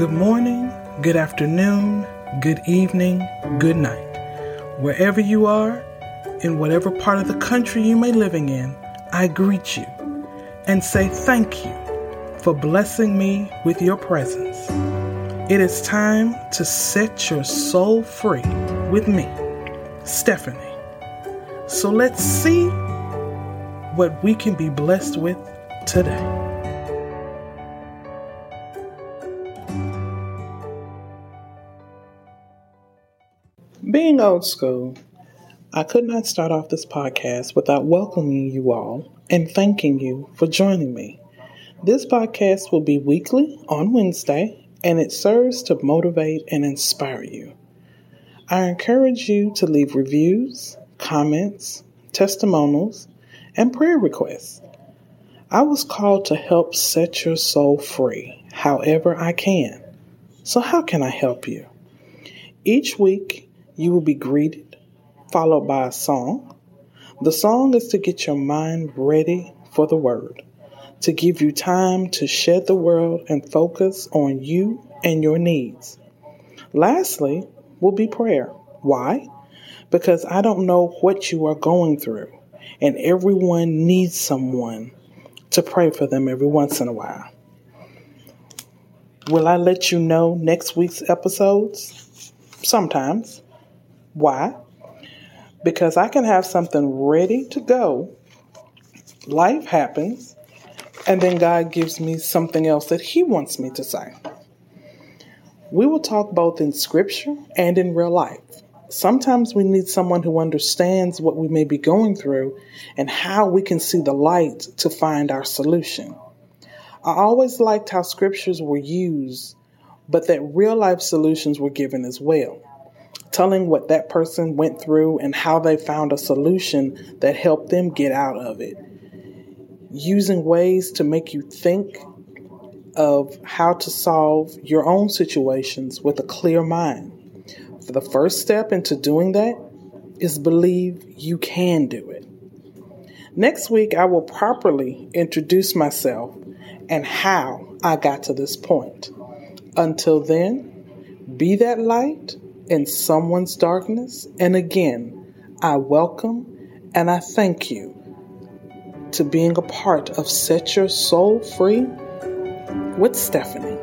Good morning, good afternoon, good evening, good night. Wherever you are, in whatever part of the country you may be living in, I greet you and say thank you for blessing me with your presence. It is time to set your soul free with me, Stephanie. So let's see what we can be blessed with today. Being old school, I could not start off this podcast without welcoming you all and thanking you for joining me. This podcast will be weekly on Wednesday, and it serves to motivate and inspire you. I encourage you to leave reviews, comments, testimonials, and prayer requests. I was called to help set your soul free however I can. So, how can I help you? Each week, you will be greeted, followed by a song. The song is to get your mind ready for the word, to give you time to shed the world and focus on you and your needs. Lastly, will be prayer. Why? Because I don't know what you are going through, and everyone needs someone to pray for them every once in a while. Will I let you know next week's episodes? Sometimes. Why? Because I can have something ready to go. Life happens, and then God gives me something else that He wants me to say. We will talk both in scripture and in real life. Sometimes we need someone who understands what we may be going through and how we can see the light to find our solution. I always liked how scriptures were used, but that real life solutions were given as well telling what that person went through and how they found a solution that helped them get out of it. Using ways to make you think of how to solve your own situations with a clear mind. For the first step into doing that is believe you can do it. Next week, I will properly introduce myself and how I got to this point. Until then, be that light in someone's darkness. And again, I welcome and I thank you to being a part of Set Your Soul Free with Stephanie.